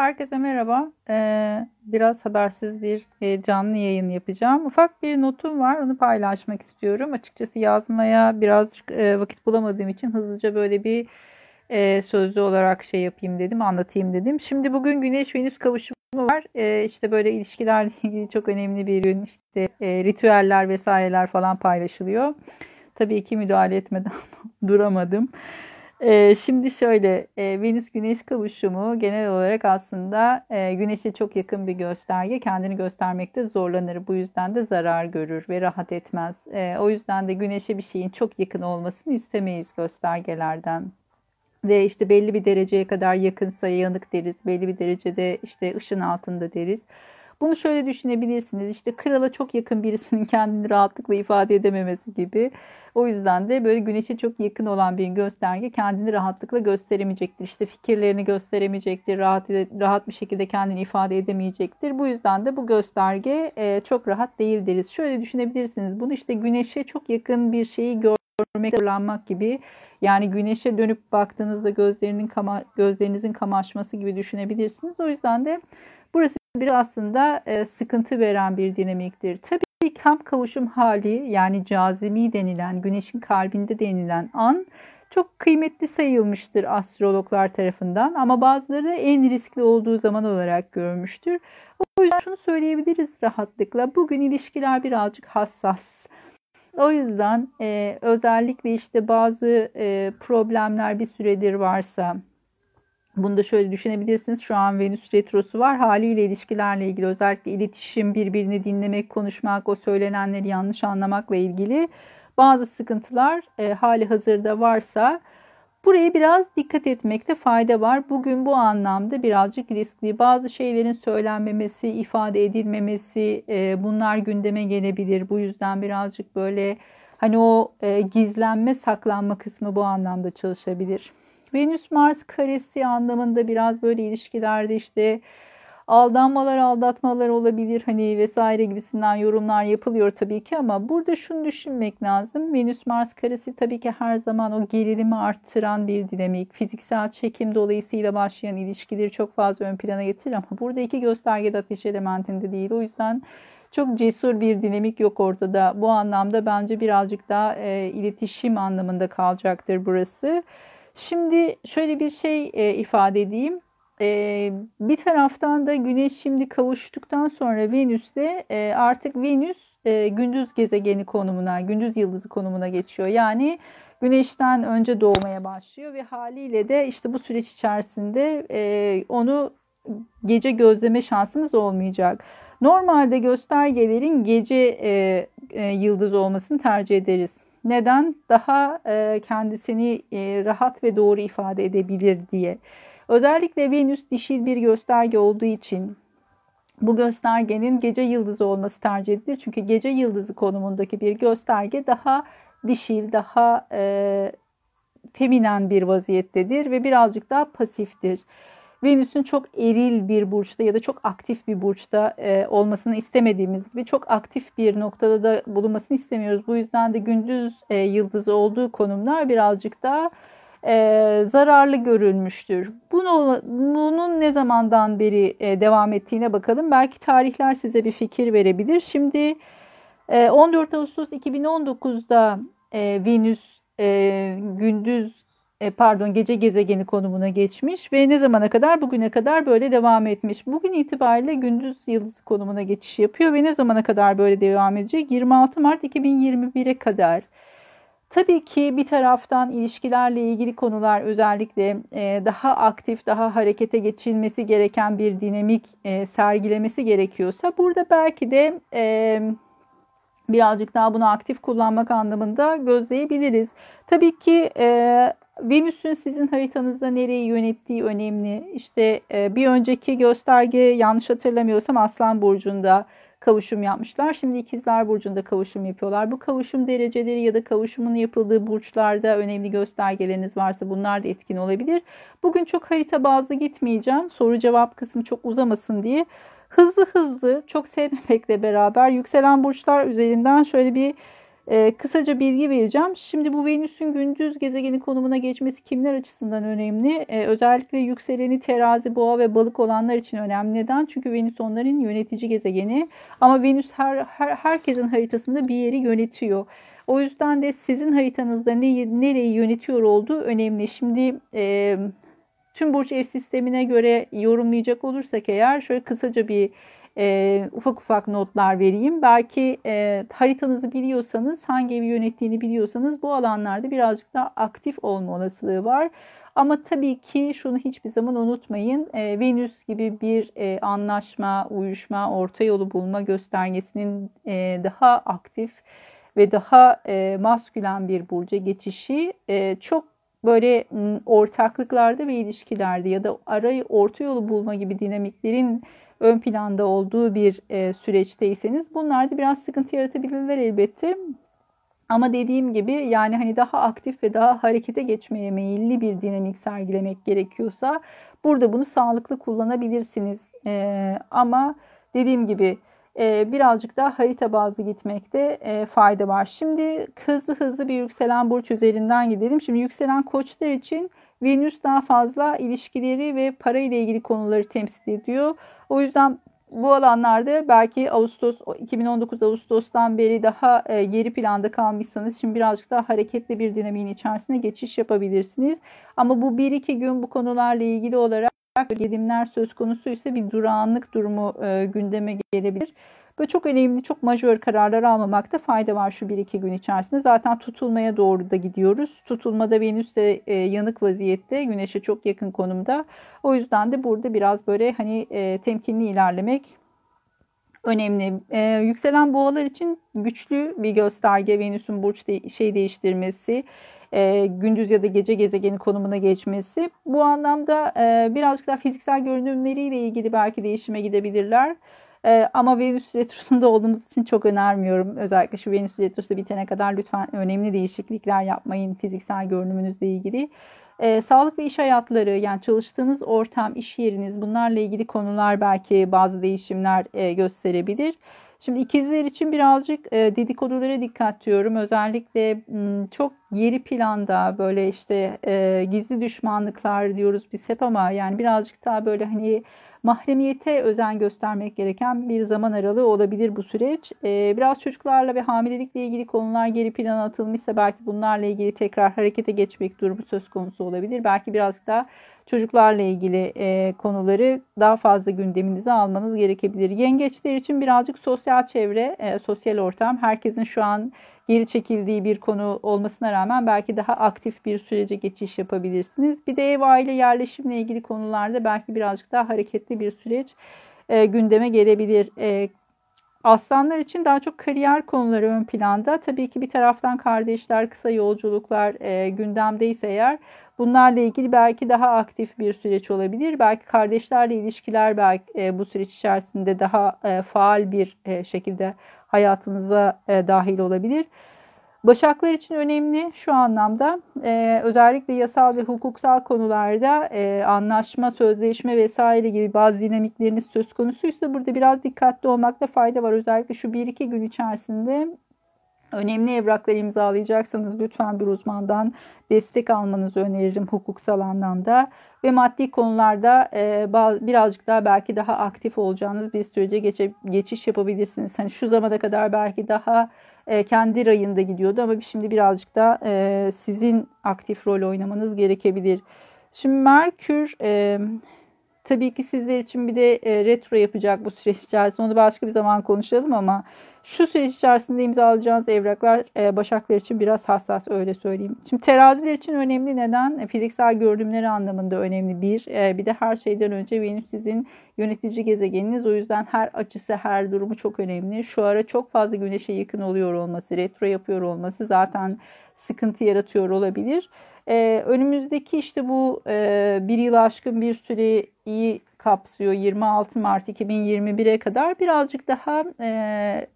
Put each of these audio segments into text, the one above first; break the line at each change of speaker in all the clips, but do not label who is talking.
Herkese merhaba. Ee, biraz habersiz bir e, canlı yayın yapacağım. Ufak bir notum var, onu paylaşmak istiyorum. Açıkçası yazmaya birazcık e, vakit bulamadığım için hızlıca böyle bir e, sözlü olarak şey yapayım dedim, anlatayım dedim. Şimdi bugün Güneş-Venüs kavuşumu var. E, işte böyle ilişkilerle ilgili çok önemli bir ürün, işte e, ritüeller vesaireler falan paylaşılıyor. Tabii ki müdahale etmeden duramadım. Ee, şimdi şöyle e, Venüs Güneş kavuşumu genel olarak aslında e, Güneş'e çok yakın bir gösterge. Kendini göstermekte zorlanır. Bu yüzden de zarar görür ve rahat etmez. E, o yüzden de Güneş'e bir şeyin çok yakın olmasını istemeyiz göstergelerden. Ve işte belli bir dereceye kadar yakınsa yanık deriz. Belli bir derecede işte ışın altında deriz. Bunu şöyle düşünebilirsiniz. İşte krala çok yakın birisinin kendini rahatlıkla ifade edememesi gibi. O yüzden de böyle güneşe çok yakın olan bir gösterge kendini rahatlıkla gösteremeyecektir. İşte fikirlerini gösteremeyecektir. Rahat, rahat bir şekilde kendini ifade edemeyecektir. Bu yüzden de bu gösterge e, çok rahat değil deriz. Şöyle düşünebilirsiniz. Bunu işte güneşe çok yakın bir şeyi görmek, zorlanmak gibi yani güneşe dönüp baktığınızda gözlerinin kama, gözlerinizin kamaşması gibi düşünebilirsiniz. O yüzden de burası bir aslında e, sıkıntı veren bir dinamiktir. Tabii tam kavuşum hali yani cazimi denilen, güneşin kalbinde denilen an çok kıymetli sayılmıştır astrologlar tarafından ama bazıları en riskli olduğu zaman olarak görmüştür. O yüzden şunu söyleyebiliriz rahatlıkla. Bugün ilişkiler birazcık hassas. O yüzden e, özellikle işte bazı e, problemler bir süredir varsa bunu da şöyle düşünebilirsiniz. Şu an Venüs retrosu var. Haliyle ilişkilerle ilgili özellikle iletişim, birbirini dinlemek, konuşmak, o söylenenleri yanlış anlamakla ilgili bazı sıkıntılar e, hali hazırda varsa buraya biraz dikkat etmekte fayda var. Bugün bu anlamda birazcık riskli. Bazı şeylerin söylenmemesi, ifade edilmemesi e, bunlar gündeme gelebilir. Bu yüzden birazcık böyle hani o e, gizlenme, saklanma kısmı bu anlamda çalışabilir. Venüs Mars karesi anlamında biraz böyle ilişkilerde işte aldanmalar, aldatmalar olabilir hani vesaire gibisinden yorumlar yapılıyor tabii ki ama burada şunu düşünmek lazım. Venüs Mars karesi tabii ki her zaman o gerilimi arttıran bir dinamik. Fiziksel çekim dolayısıyla başlayan ilişkileri çok fazla ön plana getirir ama burada iki gösterge de ateş elementinde değil. O yüzden çok cesur bir dinamik yok ortada. Bu anlamda bence birazcık daha e, iletişim anlamında kalacaktır burası. Şimdi şöyle bir şey e, ifade edeyim. E, bir taraftan da Güneş şimdi kavuştuktan sonra Venüs'te e, artık Venüs e, gündüz gezegeni konumuna, gündüz yıldızı konumuna geçiyor. Yani Güneş'ten önce doğmaya başlıyor ve haliyle de işte bu süreç içerisinde e, onu gece gözleme şansımız olmayacak. Normalde göstergelerin gece e, e, yıldız olmasını tercih ederiz. Neden? Daha e, kendisini e, rahat ve doğru ifade edebilir diye. Özellikle Venüs dişil bir gösterge olduğu için bu göstergenin gece yıldızı olması tercih edilir. Çünkü gece yıldızı konumundaki bir gösterge daha dişil, daha e, feminen bir vaziyettedir ve birazcık daha pasiftir. Venüs'ün çok eril bir burçta ya da çok aktif bir burçta e, olmasını istemediğimiz gibi çok aktif bir noktada da bulunmasını istemiyoruz. Bu yüzden de gündüz e, yıldızı olduğu konumlar birazcık daha e, zararlı görülmüştür. Bunu, bunun ne zamandan beri e, devam ettiğine bakalım. Belki tarihler size bir fikir verebilir. Şimdi e, 14 Ağustos 2019'da e, Venüs e, gündüz e, pardon gece gezegeni konumuna geçmiş ve ne zamana kadar bugüne kadar böyle devam etmiş. Bugün itibariyle gündüz yıldız konumuna geçiş yapıyor ve ne zamana kadar böyle devam edecek? 26 Mart 2021'e kadar. Tabii ki bir taraftan ilişkilerle ilgili konular özellikle e, daha aktif, daha harekete geçilmesi gereken bir dinamik e, sergilemesi gerekiyorsa burada belki de birazcık daha bunu aktif kullanmak anlamında gözleyebiliriz. Tabii ki Venüs'ün sizin haritanızda nereyi yönettiği önemli. İşte e, bir önceki gösterge yanlış hatırlamıyorsam Aslan Burcu'nda kavuşum yapmışlar. Şimdi İkizler Burcu'nda kavuşum yapıyorlar. Bu kavuşum dereceleri ya da kavuşumun yapıldığı burçlarda önemli göstergeleriniz varsa bunlar da etkin olabilir. Bugün çok harita bazlı gitmeyeceğim. Soru cevap kısmı çok uzamasın diye. Hızlı hızlı çok sevmemekle beraber yükselen burçlar üzerinden şöyle bir Ee, kısaca bilgi vereceğim. Şimdi bu Venüs'ün gündüz gezegeni konumuna geçmesi kimler açısından önemli? Ee, özellikle yükseleni terazi, boğa ve balık olanlar için önemli. Neden? Çünkü Venüs onların yönetici gezegeni. Ama Venüs her, her herkesin haritasında bir yeri yönetiyor. O yüzden de sizin haritanızda ne, nereyi yönetiyor olduğu önemli. Şimdi e, tüm burç ev sistemine göre yorumlayacak olursak eğer şöyle kısaca bir e, ufak ufak notlar vereyim. Belki e, haritanızı biliyorsanız, hangi evi yönettiğini biliyorsanız bu alanlarda birazcık daha aktif olma olasılığı var. Ama tabii ki şunu hiçbir zaman unutmayın. E, Venüs gibi bir e, anlaşma, uyuşma, orta yolu bulma göstergesinin e, daha aktif ve daha e, maskülen bir burca geçişi e, çok böyle ortaklıklarda ve ilişkilerde ya da arayı orta yolu bulma gibi dinamiklerin ön planda olduğu bir e, süreçteyseniz bunlar da biraz sıkıntı yaratabilirler elbette. Ama dediğim gibi yani hani daha aktif ve daha harekete geçmeye meyilli bir dinamik sergilemek gerekiyorsa burada bunu sağlıklı kullanabilirsiniz. E, ama dediğim gibi e, birazcık daha harita bazlı gitmekte e, fayda var. Şimdi hızlı hızlı bir yükselen burç üzerinden gidelim. Şimdi yükselen koçlar için Venüs daha fazla ilişkileri ve para ile ilgili konuları temsil ediyor. O yüzden bu alanlarda belki Ağustos 2019 Ağustos'tan beri daha e, geri planda kalmışsanız şimdi birazcık daha hareketli bir dinamiğin içerisine geçiş yapabilirsiniz. Ama bu 1-2 gün bu konularla ilgili olarak gedimler söz konusu ise bir durağanlık durumu e, gündeme gelebilir. Böyle çok önemli, çok majör kararlar almamakta fayda var şu bir iki gün içerisinde. Zaten tutulmaya doğru da gidiyoruz. Tutulmada Venüs de e, yanık vaziyette, Güneş'e çok yakın konumda. O yüzden de burada biraz böyle hani e, temkinli ilerlemek önemli. E, yükselen boğalar için güçlü bir gösterge Venüs'ün burç de, şey değiştirmesi, e, gündüz ya da gece gezegeni konumuna geçmesi. Bu anlamda e, birazcık daha fiziksel görünümleriyle ilgili belki değişime gidebilirler. Ee, ama Venüs Retrosu'nda olduğumuz için çok önermiyorum. Özellikle şu Venüs Retrosu bitene kadar lütfen önemli değişiklikler yapmayın fiziksel görünümünüzle ilgili. Ee, sağlık ve iş hayatları yani çalıştığınız ortam, iş yeriniz bunlarla ilgili konular belki bazı değişimler e, gösterebilir. Şimdi ikizler için birazcık e, dedikodulara dikkat diyorum. Özellikle çok geri planda böyle işte e, gizli düşmanlıklar diyoruz biz hep ama yani birazcık daha böyle hani mahremiyete özen göstermek gereken bir zaman aralığı olabilir bu süreç. Ee, biraz çocuklarla ve hamilelikle ilgili konular geri plana atılmışsa belki bunlarla ilgili tekrar harekete geçmek durumu söz konusu olabilir. Belki birazcık daha çocuklarla ilgili e, konuları daha fazla gündeminize almanız gerekebilir. Yengeçler için birazcık sosyal çevre, e, sosyal ortam herkesin şu an geri çekildiği bir konu olmasına rağmen belki daha aktif bir sürece geçiş yapabilirsiniz. Bir de ev aile yerleşimle ilgili konularda belki birazcık daha hareketli bir süreç e, gündeme gelebilir. E, Aslanlar için daha çok kariyer konuları ön planda. Tabii ki bir taraftan kardeşler, kısa yolculuklar e, gündemdeyse eğer bunlarla ilgili belki daha aktif bir süreç olabilir. Belki kardeşlerle ilişkiler belki e, bu süreç içerisinde daha e, faal bir e, şekilde hayatınıza e, dahil olabilir. Başaklar için önemli şu anlamda e, özellikle yasal ve hukuksal konularda e, anlaşma, sözleşme vesaire gibi bazı dinamikleriniz söz konusuysa burada biraz dikkatli olmakta fayda var. Özellikle şu 1-2 gün içerisinde önemli evraklar imzalayacaksanız lütfen bir uzmandan destek almanızı öneririm hukuksal anlamda ve maddi konularda e, birazcık daha belki daha aktif olacağınız bir sürece geçe, geçiş yapabilirsiniz. Hani şu zamana kadar belki daha e, kendi rayında gidiyordu ama şimdi birazcık da e, sizin aktif rol oynamanız gerekebilir. Şimdi Merkür e, tabii ki sizler için bir de e, retro yapacak bu süreç içerisinde. Onu başka bir zaman konuşalım ama şu süreç içerisinde imzalayacağınız evraklar e, Başaklar için biraz hassas öyle söyleyeyim. Şimdi teraziler için önemli neden? E, fiziksel görünümleri anlamında önemli bir. E, bir de her şeyden önce Venüs sizin yönetici gezegeniniz. O yüzden her açısı, her durumu çok önemli. Şu ara çok fazla güneşe yakın oluyor olması, retro yapıyor olması zaten sıkıntı yaratıyor olabilir. Ee, önümüzdeki işte bu e, bir yıl aşkın bir süreyi kapsıyor 26 Mart 2021'e kadar birazcık daha e,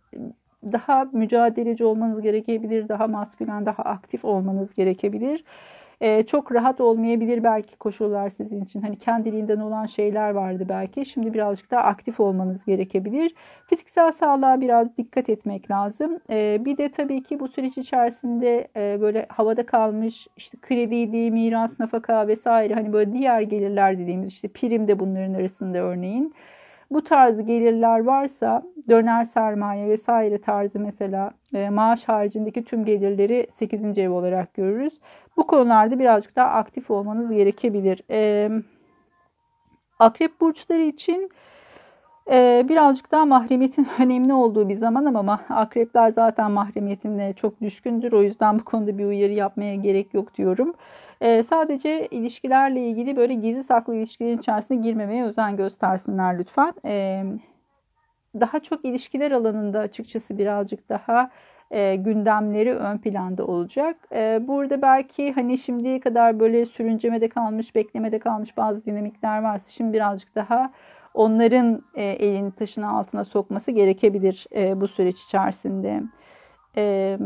daha mücadeleci olmanız gerekebilir, daha maskülen, daha aktif olmanız gerekebilir. e, çok rahat olmayabilir belki koşullar sizin için. Hani kendiliğinden olan şeyler vardı belki. Şimdi birazcık daha aktif olmanız gerekebilir. Fiziksel sağlığa biraz dikkat etmek lazım. E, bir de tabii ki bu süreç içerisinde e, böyle havada kalmış işte krediydi, miras, nafaka vesaire hani böyle diğer gelirler dediğimiz işte prim de bunların arasında örneğin. Bu tarz gelirler varsa döner sermaye vesaire tarzı mesela e, maaş haricindeki tüm gelirleri 8. ev olarak görürüz. Bu konularda birazcık daha aktif olmanız gerekebilir. E, akrep burçları için ee, birazcık daha mahremiyetin önemli olduğu bir zaman ama akrepler zaten mahremiyetine çok düşkündür. O yüzden bu konuda bir uyarı yapmaya gerek yok diyorum. Ee, sadece ilişkilerle ilgili böyle gizli saklı ilişkilerin içerisine girmemeye özen göstersinler lütfen. Ee, daha çok ilişkiler alanında açıkçası birazcık daha e, gündemleri ön planda olacak. E, burada belki hani şimdiye kadar böyle sürüncemede kalmış, beklemede kalmış bazı dinamikler varsa şimdi birazcık daha onların e, elini taşın altına sokması gerekebilir e, bu süreç içerisinde. E,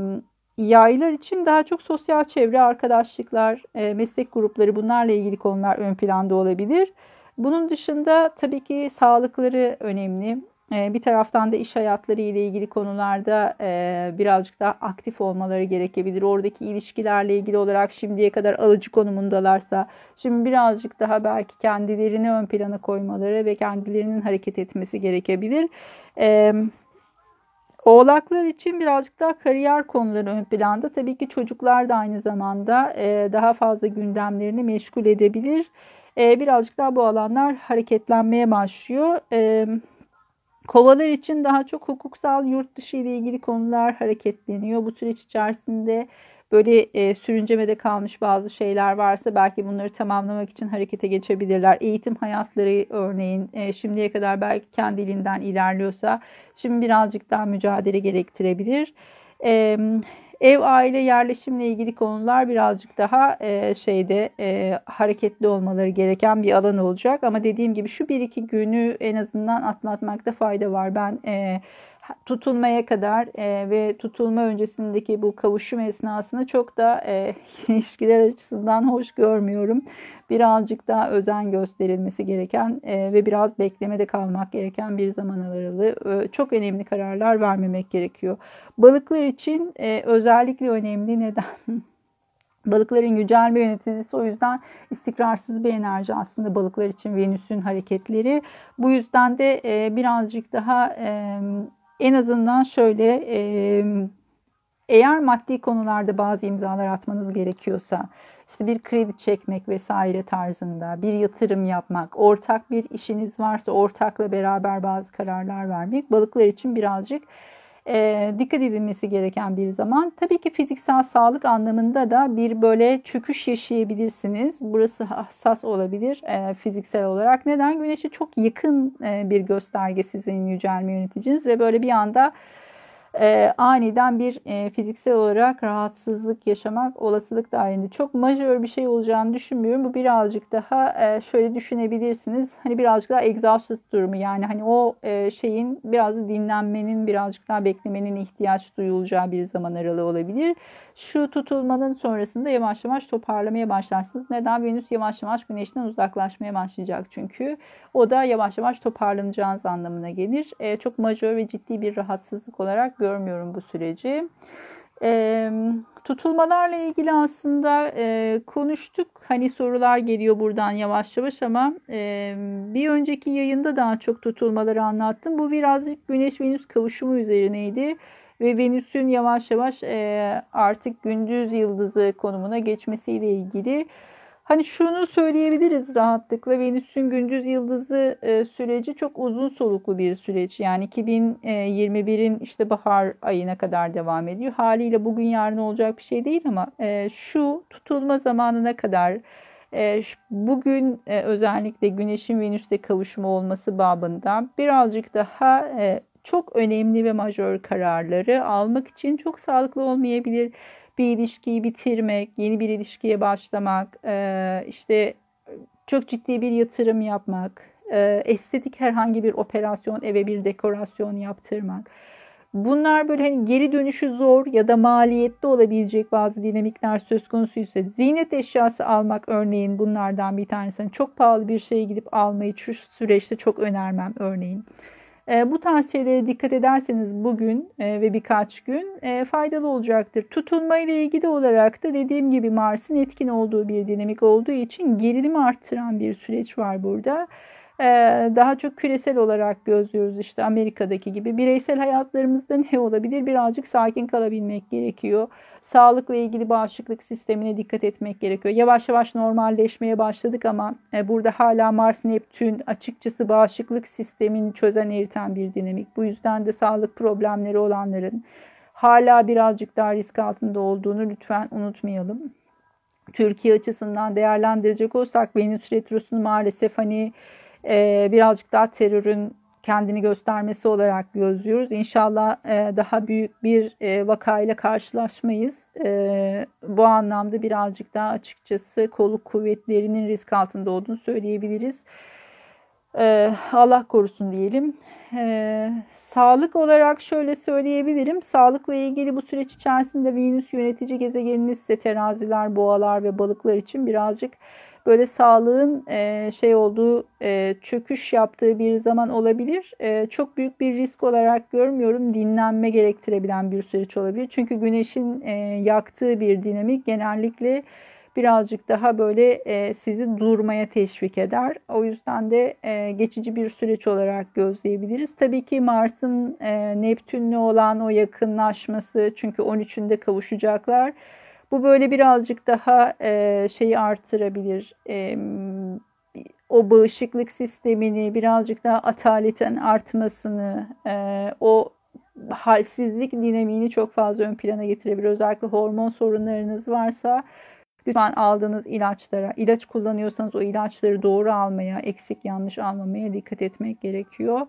yaylar için daha çok sosyal çevre, arkadaşlıklar, e, meslek grupları bunlarla ilgili konular ön planda olabilir. Bunun dışında tabii ki sağlıkları önemli. Ee, bir taraftan da iş hayatları ile ilgili konularda e, birazcık daha aktif olmaları gerekebilir. Oradaki ilişkilerle ilgili olarak şimdiye kadar alıcı konumundalarsa şimdi birazcık daha belki kendilerini ön plana koymaları ve kendilerinin hareket etmesi gerekebilir. Ee, oğlaklar için birazcık daha kariyer konuları ön planda. Tabii ki çocuklar da aynı zamanda e, daha fazla gündemlerini meşgul edebilir. E, birazcık daha bu alanlar hareketlenmeye başlıyor. Evet. Kovalar için daha çok hukuksal yurt dışı ile ilgili konular hareketleniyor. Bu süreç içerisinde böyle e, sürüncemede kalmış bazı şeyler varsa belki bunları tamamlamak için harekete geçebilirler. Eğitim hayatları örneğin e, şimdiye kadar belki kendiliğinden ilerliyorsa şimdi birazcık daha mücadele gerektirebilir. E, Ev aile yerleşimle ilgili konular birazcık daha e, şeyde e, hareketli olmaları gereken bir alan olacak. Ama dediğim gibi şu bir iki günü en azından atlatmakta fayda var. Ben e, tutulmaya kadar e, ve tutulma öncesindeki bu kavuşum esnasında çok da e, ilişkiler açısından hoş görmüyorum. Birazcık daha özen gösterilmesi gereken e, ve biraz beklemede kalmak gereken bir zaman aralığı. E, çok önemli kararlar vermemek gerekiyor. Balıklar için e, özellikle önemli neden? Balıkların yücelme yöneticisi o yüzden istikrarsız bir enerji aslında balıklar için Venüs'ün hareketleri. Bu yüzden de e, birazcık daha e, en azından şöyle eğer maddi konularda bazı imzalar atmanız gerekiyorsa işte bir kredi çekmek vesaire tarzında bir yatırım yapmak, ortak bir işiniz varsa ortakla beraber bazı kararlar vermek balıklar için birazcık e, dikkat edilmesi gereken bir zaman. Tabii ki fiziksel sağlık anlamında da bir böyle çöküş yaşayabilirsiniz. Burası hassas olabilir e, fiziksel olarak. Neden? Güneşe çok yakın e, bir gösterge sizin yücelme yöneticiniz ve böyle bir anda e, aniden bir e, fiziksel olarak rahatsızlık yaşamak olasılık dahilinde. Çok majör bir şey olacağını düşünmüyorum. Bu birazcık daha e, şöyle düşünebilirsiniz. Hani birazcık daha egzersiz durumu yani hani o e, şeyin biraz dinlenmenin birazcık daha beklemenin ihtiyaç duyulacağı bir zaman aralığı olabilir. Şu tutulmanın sonrasında yavaş yavaş toparlamaya başlarsınız. Neden? Venüs yavaş yavaş güneşten uzaklaşmaya başlayacak çünkü. O da yavaş yavaş toparlanacağınız anlamına gelir. E, çok majör ve ciddi bir rahatsızlık olarak görmüyorum bu süreci. E, tutulmalarla ilgili aslında e, konuştuk. Hani sorular geliyor buradan yavaş yavaş ama e, bir önceki yayında daha çok tutulmaları anlattım. Bu birazcık Güneş-Venüs kavuşumu üzerineydi ve Venüs'ün yavaş yavaş e, artık gündüz yıldızı konumuna geçmesiyle ilgili. Hani şunu söyleyebiliriz rahatlıkla Venüs'ün gündüz yıldızı e, süreci çok uzun soluklu bir süreç. Yani 2021'in işte bahar ayına kadar devam ediyor. Haliyle bugün yarın olacak bir şey değil ama e, şu tutulma zamanına kadar e, bugün e, özellikle Güneş'in Venüs'te kavuşumu olması babında birazcık daha e, çok önemli ve majör kararları almak için çok sağlıklı olmayabilir. Bir ilişkiyi bitirmek, yeni bir ilişkiye başlamak, e, işte çok ciddi bir yatırım yapmak, e, estetik herhangi bir operasyon, eve bir dekorasyon yaptırmak. Bunlar böyle hani geri dönüşü zor ya da maliyetli olabilecek bazı dinamikler söz konusuysa ziynet eşyası almak örneğin bunlardan bir tanesi. Yani çok pahalı bir şeye gidip almayı şu süreçte çok önermem örneğin. E, bu tarz şeylere dikkat ederseniz bugün e, ve birkaç gün e, faydalı olacaktır. Tutulma ile ilgili olarak da dediğim gibi Mars'ın etkin olduğu bir dinamik olduğu için gerilimi arttıran bir süreç var burada. Daha çok küresel olarak gözlüyoruz işte Amerika'daki gibi. Bireysel hayatlarımızda ne olabilir? Birazcık sakin kalabilmek gerekiyor. Sağlıkla ilgili bağışıklık sistemine dikkat etmek gerekiyor. Yavaş yavaş normalleşmeye başladık ama e, burada hala Mars Neptün açıkçası bağışıklık sistemini çözen eriten bir dinamik. Bu yüzden de sağlık problemleri olanların hala birazcık daha risk altında olduğunu lütfen unutmayalım. Türkiye açısından değerlendirecek olsak Venüs Retrosu'nu maalesef hani e, birazcık daha terörün kendini göstermesi olarak gözlüyoruz. İnşallah e, daha büyük bir e, vakayla karşılaşmayız. E, bu anlamda birazcık daha açıkçası kolluk kuvvetlerinin risk altında olduğunu söyleyebiliriz. Allah korusun diyelim. Sağlık olarak şöyle söyleyebilirim. Sağlıkla ilgili bu süreç içerisinde Venüs yönetici gezegeniniz ise teraziler, boğalar ve balıklar için birazcık böyle sağlığın e, şey olduğu e, çöküş yaptığı bir zaman olabilir. E, çok büyük bir risk olarak görmüyorum. Dinlenme gerektirebilen bir süreç olabilir. Çünkü güneşin e, yaktığı bir dinamik genellikle birazcık daha böyle e, sizi durmaya teşvik eder. O yüzden de e, geçici bir süreç olarak gözleyebiliriz. Tabii ki Mars'ın e, Neptün'le olan o yakınlaşması çünkü 13'ünde kavuşacaklar bu böyle birazcık daha e, şeyi artırabilir. E, o bağışıklık sistemini birazcık daha ataleten artmasını, e, o halsizlik dinamiğini çok fazla ön plana getirebilir. Özellikle hormon sorunlarınız varsa lütfen aldığınız ilaçlara, ilaç kullanıyorsanız o ilaçları doğru almaya, eksik yanlış almamaya dikkat etmek gerekiyor.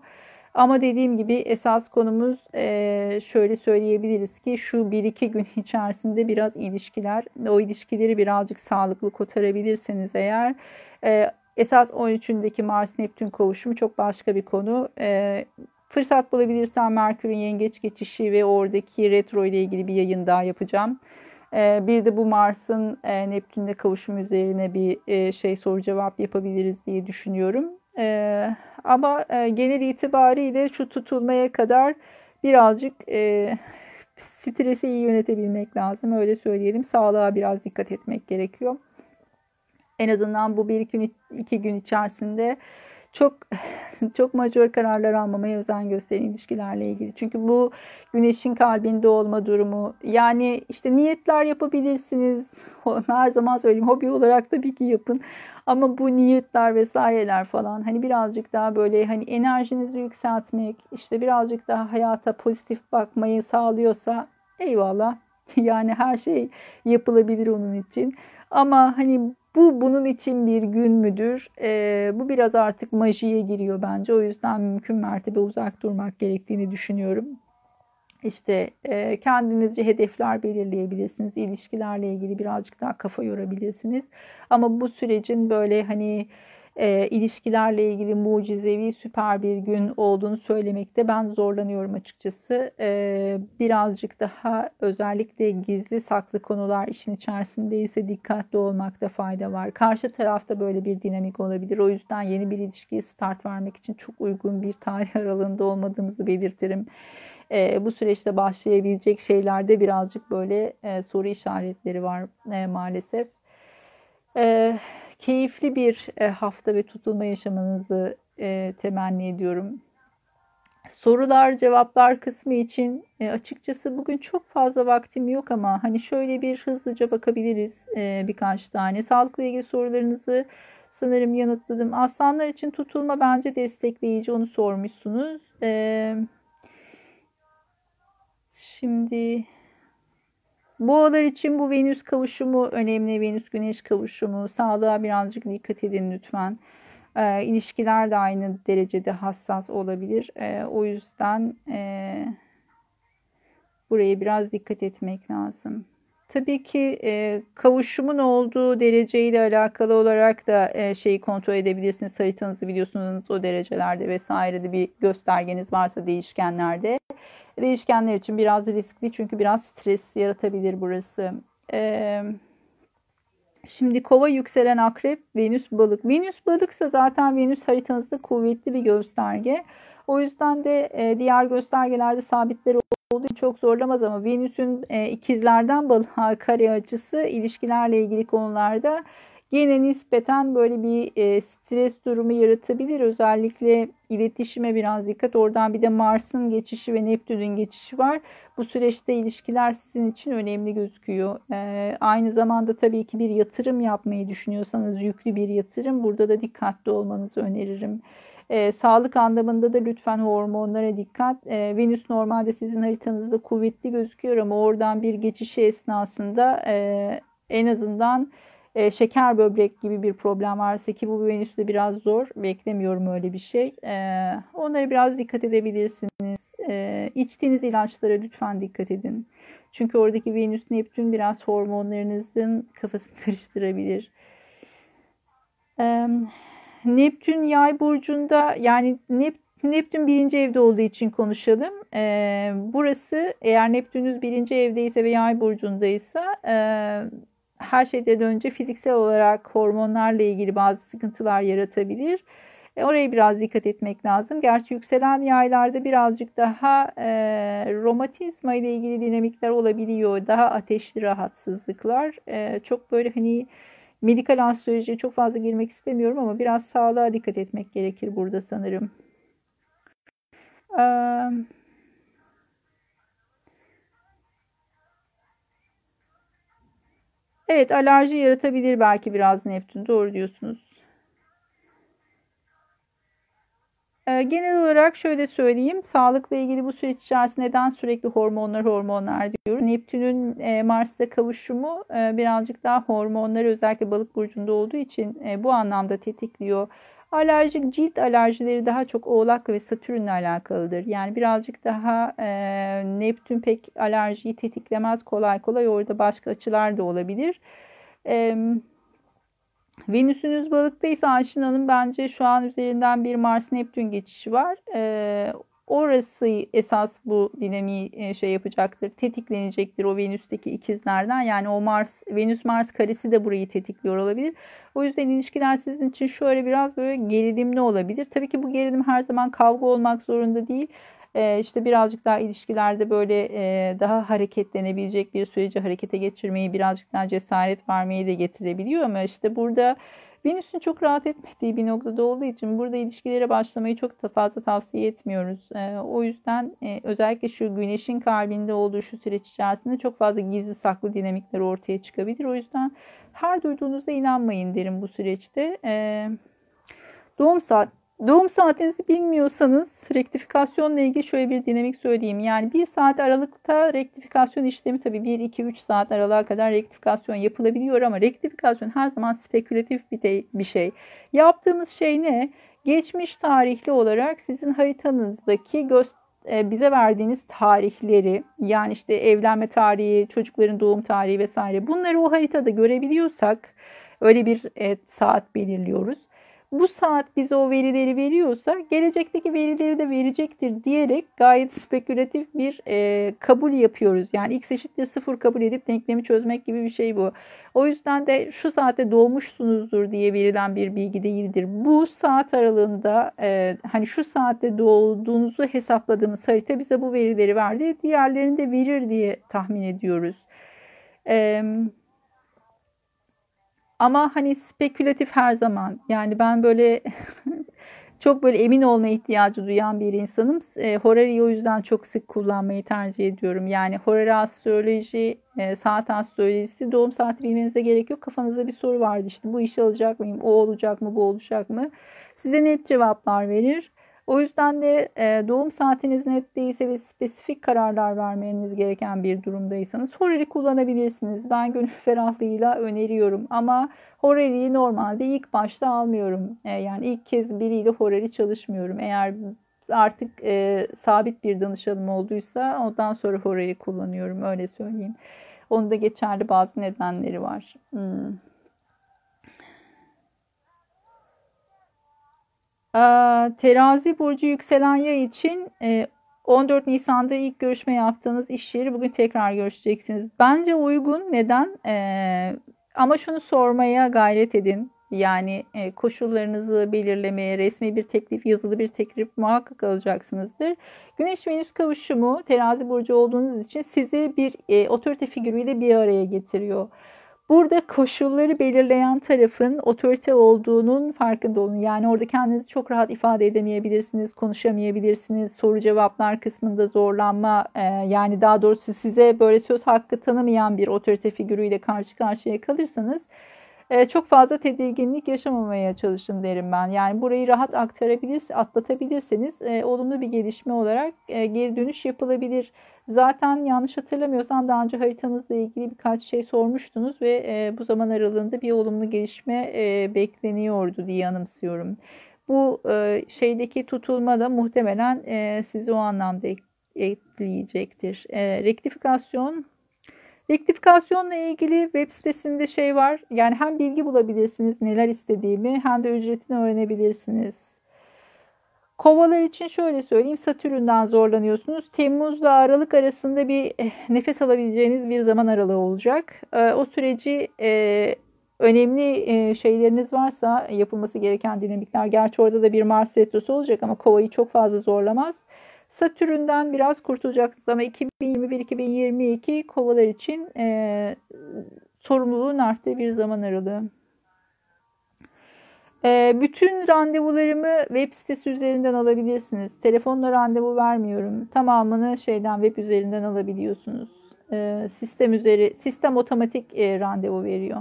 Ama dediğim gibi esas konumuz e, şöyle söyleyebiliriz ki şu 1-2 gün içerisinde biraz ilişkiler, o ilişkileri birazcık sağlıklı kotarabilirseniz eğer e, esas 13'ündeki Mars-Neptün kavuşumu çok başka bir konu. E, fırsat bulabilirsem Merkür'ün yengeç geçişi ve oradaki retro ile ilgili bir yayın daha yapacağım. Bir de bu Mars'ın Neptün'le kavuşumu üzerine bir şey soru cevap yapabiliriz diye düşünüyorum. E, ama e, genel itibariyle şu tutulmaya kadar birazcık e, stresi iyi yönetebilmek lazım. Öyle söyleyelim. Sağlığa biraz dikkat etmek gerekiyor. En azından bu bir iki, iki gün içerisinde çok çok majör kararlar almamaya özen gösterin ilişkilerle ilgili. Çünkü bu güneşin kalbinde olma durumu yani işte niyetler yapabilirsiniz. Her zaman söyleyeyim hobi olarak tabii ki yapın. Ama bu niyetler vesaireler falan hani birazcık daha böyle hani enerjinizi yükseltmek işte birazcık daha hayata pozitif bakmayı sağlıyorsa eyvallah. Yani her şey yapılabilir onun için. Ama hani bu bunun için bir gün müdür? E, bu biraz artık majiye giriyor bence. O yüzden mümkün mertebe uzak durmak gerektiğini düşünüyorum. İşte e, kendinizce hedefler belirleyebilirsiniz. İlişkilerle ilgili birazcık daha kafa yorabilirsiniz. Ama bu sürecin böyle hani e, ilişkilerle ilgili mucizevi süper bir gün olduğunu söylemekte ben zorlanıyorum açıkçası. E, birazcık daha özellikle gizli saklı konular işin içerisindeyse dikkatli olmakta fayda var. Karşı tarafta böyle bir dinamik olabilir. O yüzden yeni bir ilişkiye start vermek için çok uygun bir tarih aralığında olmadığımızı belirtirim. E, bu süreçte başlayabilecek şeylerde birazcık böyle e, soru işaretleri var e, maalesef. E, keyifli bir e, hafta ve tutulma yaşamanızı e, temenni ediyorum. Sorular, cevaplar kısmı için e, açıkçası bugün çok fazla vaktim yok ama hani şöyle bir hızlıca bakabiliriz birkaç tane. Sağlıkla ilgili sorularınızı sanırım yanıtladım. Aslanlar için tutulma bence destekleyici onu sormuşsunuz. Şimdi Boğalar için bu Venüs kavuşumu önemli. Venüs Güneş kavuşumu. Sağlığa birazcık dikkat edin lütfen. E, ilişkiler de aynı derecede hassas olabilir. E, o yüzden e, buraya biraz dikkat etmek lazım. Tabii ki e, kavuşumun olduğu dereceyle alakalı olarak da e, şeyi kontrol edebilirsiniz. Haritanızı biliyorsunuz o derecelerde vesaire de bir göstergeniz varsa değişkenlerde. Değişkenler için biraz riskli çünkü biraz stres yaratabilir burası. E, şimdi kova yükselen akrep, Venüs balık. Venüs balıksa zaten Venüs haritanızda kuvvetli bir gösterge. O yüzden de e, diğer göstergelerde sabitler olduğu çok zorlamaz ama Venüs'ün e, ikizlerden balığa kare açısı ilişkilerle ilgili konularda yine nispeten böyle bir e, stres durumu yaratabilir. Özellikle iletişime biraz dikkat. Oradan bir de Mars'ın geçişi ve Neptün'ün geçişi var. Bu süreçte ilişkiler sizin için önemli gözüküyor. E, aynı zamanda tabii ki bir yatırım yapmayı düşünüyorsanız yüklü bir yatırım. Burada da dikkatli olmanızı öneririm. E, sağlık anlamında da lütfen hormonlara dikkat. E, Venüs normalde sizin haritanızda kuvvetli gözüküyor ama oradan bir geçişi esnasında e, en azından e, şeker böbrek gibi bir problem varsa ki bu Venüs'te biraz zor. Beklemiyorum öyle bir şey. E, onlara biraz dikkat edebilirsiniz. E, içtiğiniz ilaçlara lütfen dikkat edin. Çünkü oradaki Venüs Neptün biraz hormonlarınızın kafasını karıştırabilir. Evet. Neptün yay burcunda yani Nep Neptün birinci evde olduğu için konuşalım. Ee, burası eğer Neptününüz birinci evdeyse ve yay burcundaysa e, her şeyden önce fiziksel olarak hormonlarla ilgili bazı sıkıntılar yaratabilir. E, oraya biraz dikkat etmek lazım. Gerçi yükselen yaylarda birazcık daha e, romatizma ile ilgili dinamikler olabiliyor. Daha ateşli rahatsızlıklar. E, çok böyle hani medikal astrolojiye çok fazla girmek istemiyorum ama biraz sağlığa dikkat etmek gerekir burada sanırım. Evet alerji yaratabilir belki biraz Neptün doğru diyorsunuz. Ee, genel olarak şöyle söyleyeyim. Sağlıkla ilgili bu süreç içerisinde neden sürekli hormonlar hormonlar diyoruz. Neptün'ün e, Mars'ta kavuşumu e, birazcık daha hormonları özellikle balık burcunda olduğu için e, bu anlamda tetikliyor. Alerjik cilt alerjileri daha çok Oğlak ve Satürn'le alakalıdır. Yani birazcık daha e, Neptün pek alerjiyi tetiklemez kolay kolay. Orada başka açılar da olabilir. E, Venüs'ünüz balıktaysa Ayşin Hanım bence şu an üzerinden bir Mars-Neptün geçişi var. Ee, orası esas bu dinamiği e, şey yapacaktır, tetiklenecektir o Venüs'teki ikizlerden. Yani o Mars, Venüs-Mars karesi de burayı tetikliyor olabilir. O yüzden ilişkiler sizin için şöyle biraz böyle gerilimli olabilir. Tabii ki bu gerilim her zaman kavga olmak zorunda değil e, işte birazcık daha ilişkilerde böyle e, daha hareketlenebilecek bir süreci harekete geçirmeyi birazcık daha cesaret vermeyi de getirebiliyor ama işte burada Venüs'ün çok rahat etmediği bir noktada olduğu için burada ilişkilere başlamayı çok da fazla tavsiye etmiyoruz. E, o yüzden e, özellikle şu güneşin kalbinde olduğu şu süreç içerisinde çok fazla gizli saklı dinamikler ortaya çıkabilir. O yüzden her duyduğunuza inanmayın derim bu süreçte. E, doğum saat Doğum saatinizi bilmiyorsanız rektifikasyonla ilgili şöyle bir dinamik söyleyeyim. Yani bir saat aralıkta rektifikasyon işlemi tabii 1-2-3 saat aralığa kadar rektifikasyon yapılabiliyor ama rektifikasyon her zaman spekülatif bir, de, bir şey. Yaptığımız şey ne? Geçmiş tarihli olarak sizin haritanızdaki göz, e, bize verdiğiniz tarihleri yani işte evlenme tarihi, çocukların doğum tarihi vesaire bunları o haritada görebiliyorsak öyle bir e, saat belirliyoruz bu saat bize o verileri veriyorsa gelecekteki verileri de verecektir diyerek gayet spekülatif bir e, kabul yapıyoruz. Yani x eşittir sıfır kabul edip denklemi çözmek gibi bir şey bu. O yüzden de şu saatte doğmuşsunuzdur diye verilen bir bilgi değildir. Bu saat aralığında e, hani şu saatte doğduğunuzu hesapladığımız harita bize bu verileri verdi. Diğerlerini de verir diye tahmin ediyoruz. Evet. Ama hani spekülatif her zaman. Yani ben böyle çok böyle emin olma ihtiyacı duyan bir insanım. E, Horari'yi o yüzden çok sık kullanmayı tercih ediyorum. Yani Horari astroloji, e, saat astrolojisi, doğum saati bilmenize gerek yok. Kafanızda bir soru vardı işte bu işi alacak mıyım, o olacak mı, bu olacak mı? Size net cevaplar verir. O yüzden de e, doğum saatiniz net değilse ve spesifik kararlar vermeniz gereken bir durumdaysanız Horary kullanabilirsiniz. Ben gönül ferahlığıyla öneriyorum ama Horary'yi normalde ilk başta almıyorum. E, yani ilk kez biriyle Horary çalışmıyorum. Eğer artık e, sabit bir danışanım olduysa ondan sonra Horary kullanıyorum öyle söyleyeyim. Onun da geçerli bazı nedenleri var. Hmm. Terazi burcu yükselen yay için e, 14 Nisan'da ilk görüşme yaptığınız iş yeri bugün tekrar görüşeceksiniz. Bence uygun. Neden? Ee, ama şunu sormaya gayret edin. Yani e, koşullarınızı belirlemeye, resmi bir teklif, yazılı bir teklif muhakkak alacaksınızdır. Güneş Venüs kavuşumu terazi burcu olduğunuz için sizi bir e, otorite figürüyle bir araya getiriyor. Burada koşulları belirleyen tarafın otorite olduğunun farkında olun. Yani orada kendinizi çok rahat ifade edemeyebilirsiniz, konuşamayabilirsiniz. Soru cevaplar kısmında zorlanma e, yani daha doğrusu size böyle söz hakkı tanımayan bir otorite figürüyle karşı karşıya kalırsanız e, çok fazla tedirginlik yaşamamaya çalışın derim ben. Yani burayı rahat aktarabilir, atlatabilirseniz e, olumlu bir gelişme olarak e, geri dönüş yapılabilir. Zaten yanlış hatırlamıyorsam daha önce haritanızla ilgili birkaç şey sormuştunuz ve e, bu zaman aralığında bir olumlu gelişme e, bekleniyordu diye anımsıyorum. Bu e, şeydeki tutulma da muhtemelen e, sizi o anlamda etkileyecektir. E, rektifikasyon Rektifikasyonla ilgili web sitesinde şey var. Yani hem bilgi bulabilirsiniz neler istediğimi hem de ücretini öğrenebilirsiniz. Kovalar için şöyle söyleyeyim. Satürn'den zorlanıyorsunuz. Temmuz'la Aralık arasında bir eh, nefes alabileceğiniz bir zaman aralığı olacak. Eh, o süreci e, önemli şeyleriniz varsa yapılması gereken dinamikler. Gerçi orada da bir Mars retrosu olacak ama kovayı çok fazla zorlamaz. Satürn'den biraz kurtulacaksınız ama 2021-2022 kovalar için e, sorumluluğun arttığı bir zaman aralığı. E, bütün randevularımı web sitesi üzerinden alabilirsiniz. Telefonla randevu vermiyorum. Tamamını şeyden web üzerinden alabiliyorsunuz. E, sistem üzeri sistem otomatik e, randevu veriyor.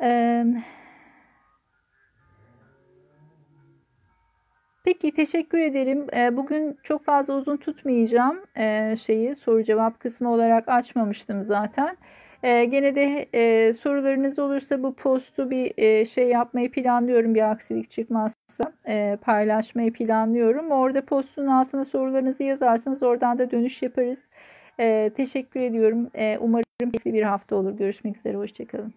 Evet. Peki teşekkür ederim. Ee, bugün çok fazla uzun tutmayacağım ee, şeyi soru cevap kısmı olarak açmamıştım zaten. Ee, gene de e, sorularınız olursa bu postu bir e, şey yapmayı planlıyorum bir aksilik çıkmazsa e, paylaşmayı planlıyorum. Orada postun altına sorularınızı yazarsanız oradan da dönüş yaparız. Teşekkür ediyorum. Umarım keyifli bir hafta olur. Görüşmek üzere. Hoşçakalın.